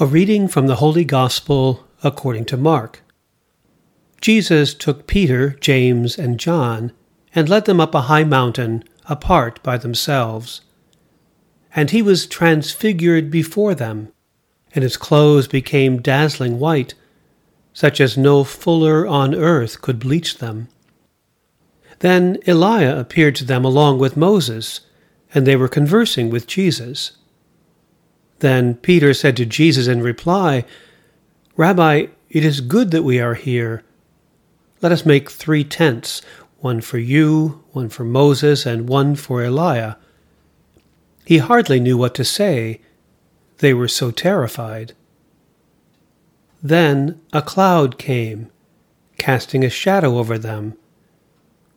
A reading from the Holy Gospel according to Mark. Jesus took Peter, James, and John, and led them up a high mountain, apart by themselves. And he was transfigured before them, and his clothes became dazzling white, such as no fuller on earth could bleach them. Then Elijah appeared to them along with Moses, and they were conversing with Jesus. Then Peter said to Jesus in reply, Rabbi, it is good that we are here. Let us make three tents one for you, one for Moses, and one for Elijah. He hardly knew what to say. They were so terrified. Then a cloud came, casting a shadow over them.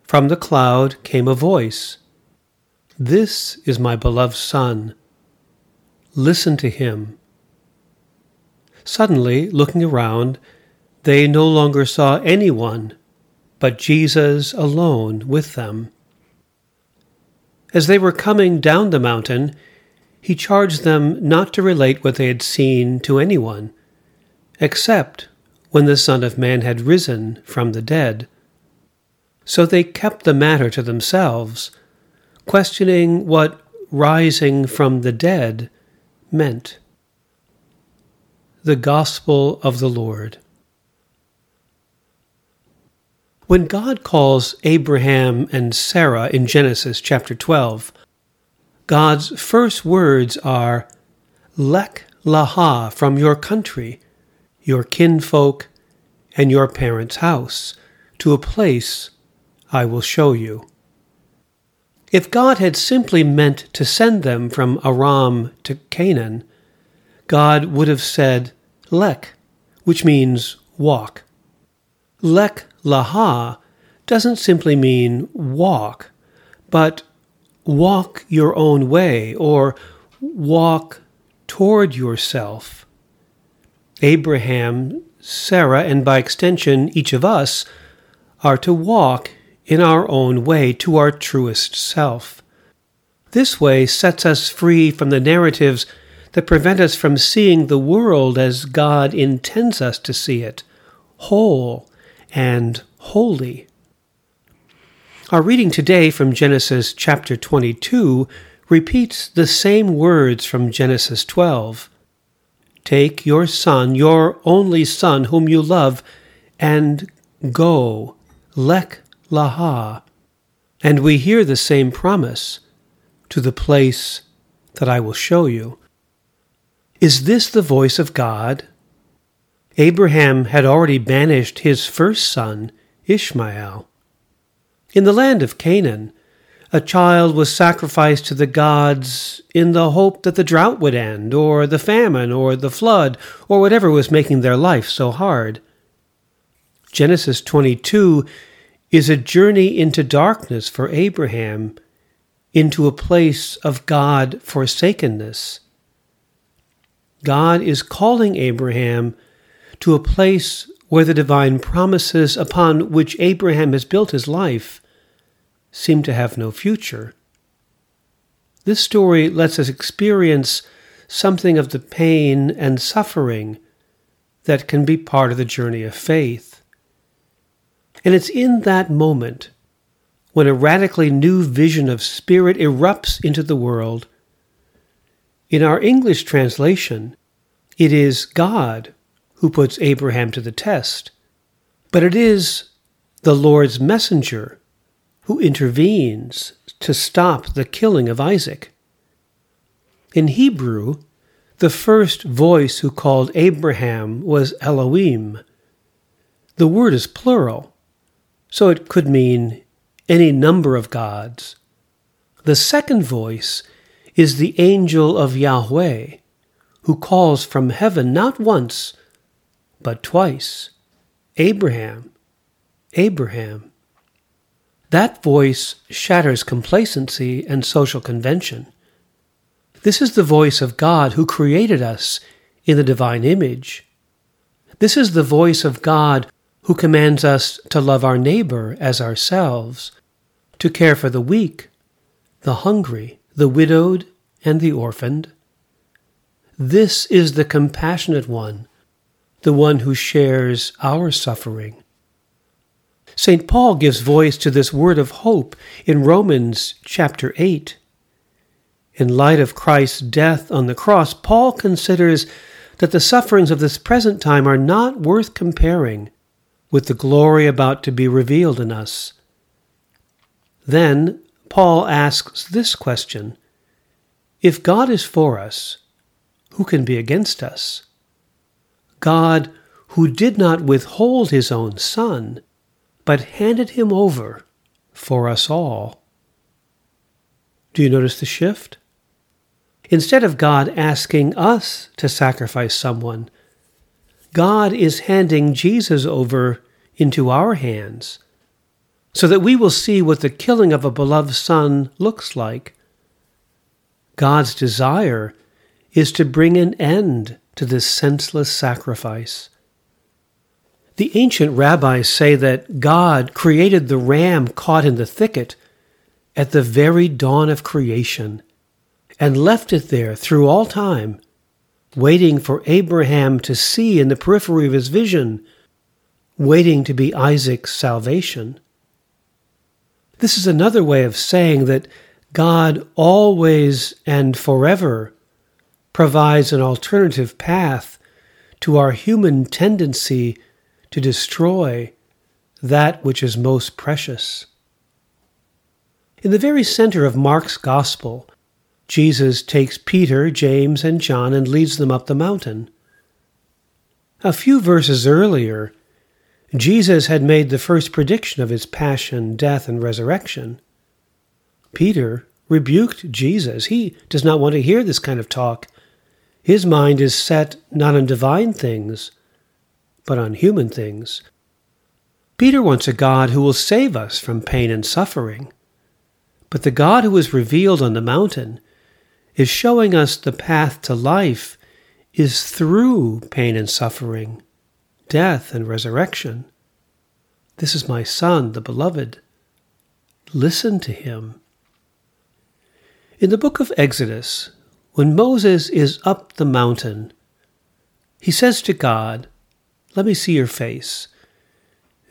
From the cloud came a voice This is my beloved Son Listen to him. Suddenly, looking around, they no longer saw anyone but Jesus alone with them. As they were coming down the mountain, he charged them not to relate what they had seen to anyone, except when the Son of Man had risen from the dead. So they kept the matter to themselves, questioning what rising from the dead meant. The Gospel of the Lord. When God calls Abraham and Sarah in Genesis chapter 12, God's first words are, Lech Lecha from your country, your kinfolk, and your parents' house, to a place I will show you. If God had simply meant to send them from Aram to Canaan, God would have said lek, which means walk. Lek laha doesn't simply mean walk, but walk your own way or walk toward yourself. Abraham, Sarah, and by extension each of us are to walk in our own way to our truest self. This way sets us free from the narratives that prevent us from seeing the world as God intends us to see it, whole and holy. Our reading today from Genesis chapter 22 repeats the same words from Genesis 12. Take your son, your only son, whom you love, and go, lech lecha. And we hear the same promise to the place that I will show you. Is this the voice of God? Abraham had already banished his first son, Ishmael. In the land of Canaan, a child was sacrificed to the gods in the hope that the drought would end, or the famine, or the flood, or whatever was making their life so hard. Genesis 22 is a journey into darkness for Abraham, into a place of God forsakenness. God is calling Abraham to a place where the divine promises upon which Abraham has built his life seem to have no future. This story lets us experience something of the pain and suffering that can be part of the journey of faith. And it's in that moment when a radically new vision of spirit erupts into the world. In our English translation, it is God who puts Abraham to the test, but it is the Lord's messenger who intervenes to stop the killing of Isaac. In Hebrew, the first voice who called Abraham was Elohim. The word is plural, so it could mean any number of gods. The second voice is the angel of Yahweh, who calls from heaven not once, but twice Abraham, Abraham. That voice shatters complacency and social convention. This is the voice of God who created us in the divine image. This is the voice of God who commands us to love our neighbor as ourselves, to care for the weak, the hungry, the widowed, and the orphaned. This is the compassionate one, the one who shares our suffering. St. Paul gives voice to this word of hope in Romans chapter 8. In light of Christ's death on the cross, Paul considers that the sufferings of this present time are not worth comparing with the glory about to be revealed in us. Then Paul asks this question If God is for us, who can be against us? God, who did not withhold his own Son, but handed him over for us all. Do you notice the shift? Instead of God asking us to sacrifice someone, God is handing Jesus over into our hands so that we will see what the killing of a beloved son looks like. God's desire is to bring an end to this senseless sacrifice. The ancient rabbis say that God created the ram caught in the thicket at the very dawn of creation and left it there through all time, waiting for Abraham to see in the periphery of his vision, waiting to be Isaac's salvation. This is another way of saying that God always and forever provides an alternative path to our human tendency to destroy that which is most precious. In the very center of Mark's Gospel, Jesus takes Peter, James, and John and leads them up the mountain. A few verses earlier, Jesus had made the first prediction of his passion, death, and resurrection. Peter rebuked Jesus. He does not want to hear this kind of talk. His mind is set not on divine things, but on human things. Peter wants a God who will save us from pain and suffering. But the God who is revealed on the mountain is showing us the path to life is through pain and suffering, death and resurrection. This is my Son, the Beloved. Listen to him. In the book of Exodus, when Moses is up the mountain, he says to God, Let me see your face.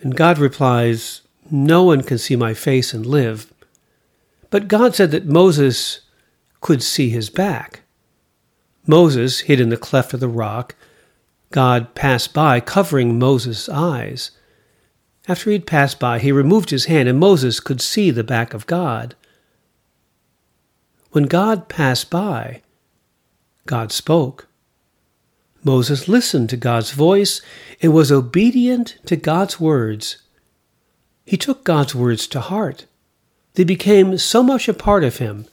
And God replies, No one can see my face and live. But God said that Moses could see his back. Moses hid in the cleft of the rock. God passed by, covering Moses' eyes. After he had passed by, he removed his hand, and Moses could see the back of God. When God passed by, God spoke. Moses listened to God's voice and was obedient to God's words. He took God's words to heart. They became so much a part of him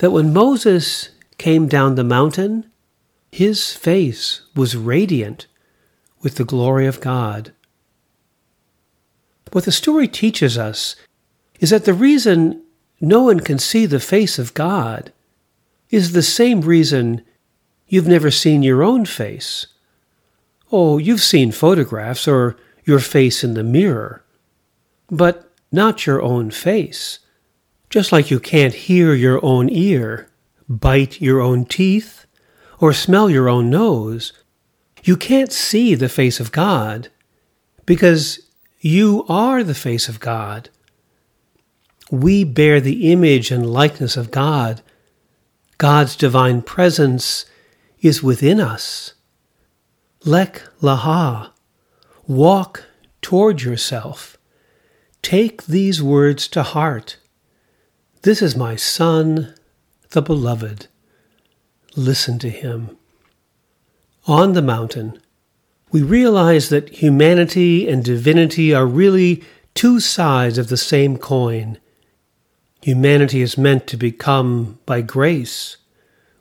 that when Moses came down the mountain, his face was radiant with the glory of God. What the story teaches us is that the reason no one can see the face of God is the same reason you've never seen your own face. Oh, you've seen photographs or your face in the mirror, but not your own face. Just like you can't hear your own ear, bite your own teeth, or smell your own nose, you can't see the face of God because you are the face of God. We bear the image and likeness of God. God's divine presence is within us. Lek laha. Walk toward yourself. Take these words to heart. This is my Son, the Beloved. Listen to him. On the mountain, we realize that humanity and divinity are really two sides of the same coin. Humanity is meant to become, by grace,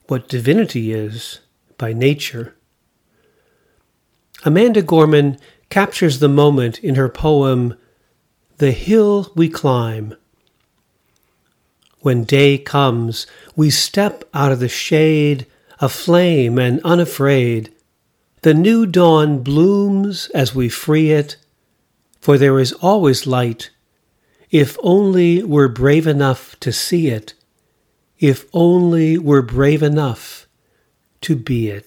what divinity is by nature. Amanda Gorman captures the moment in her poem, The Hill We Climb. When day comes, we step out of the shade, aflame and unafraid. The new dawn blooms as we free it, for there is always light, if only we're brave enough to see it, if only we're brave enough to be it.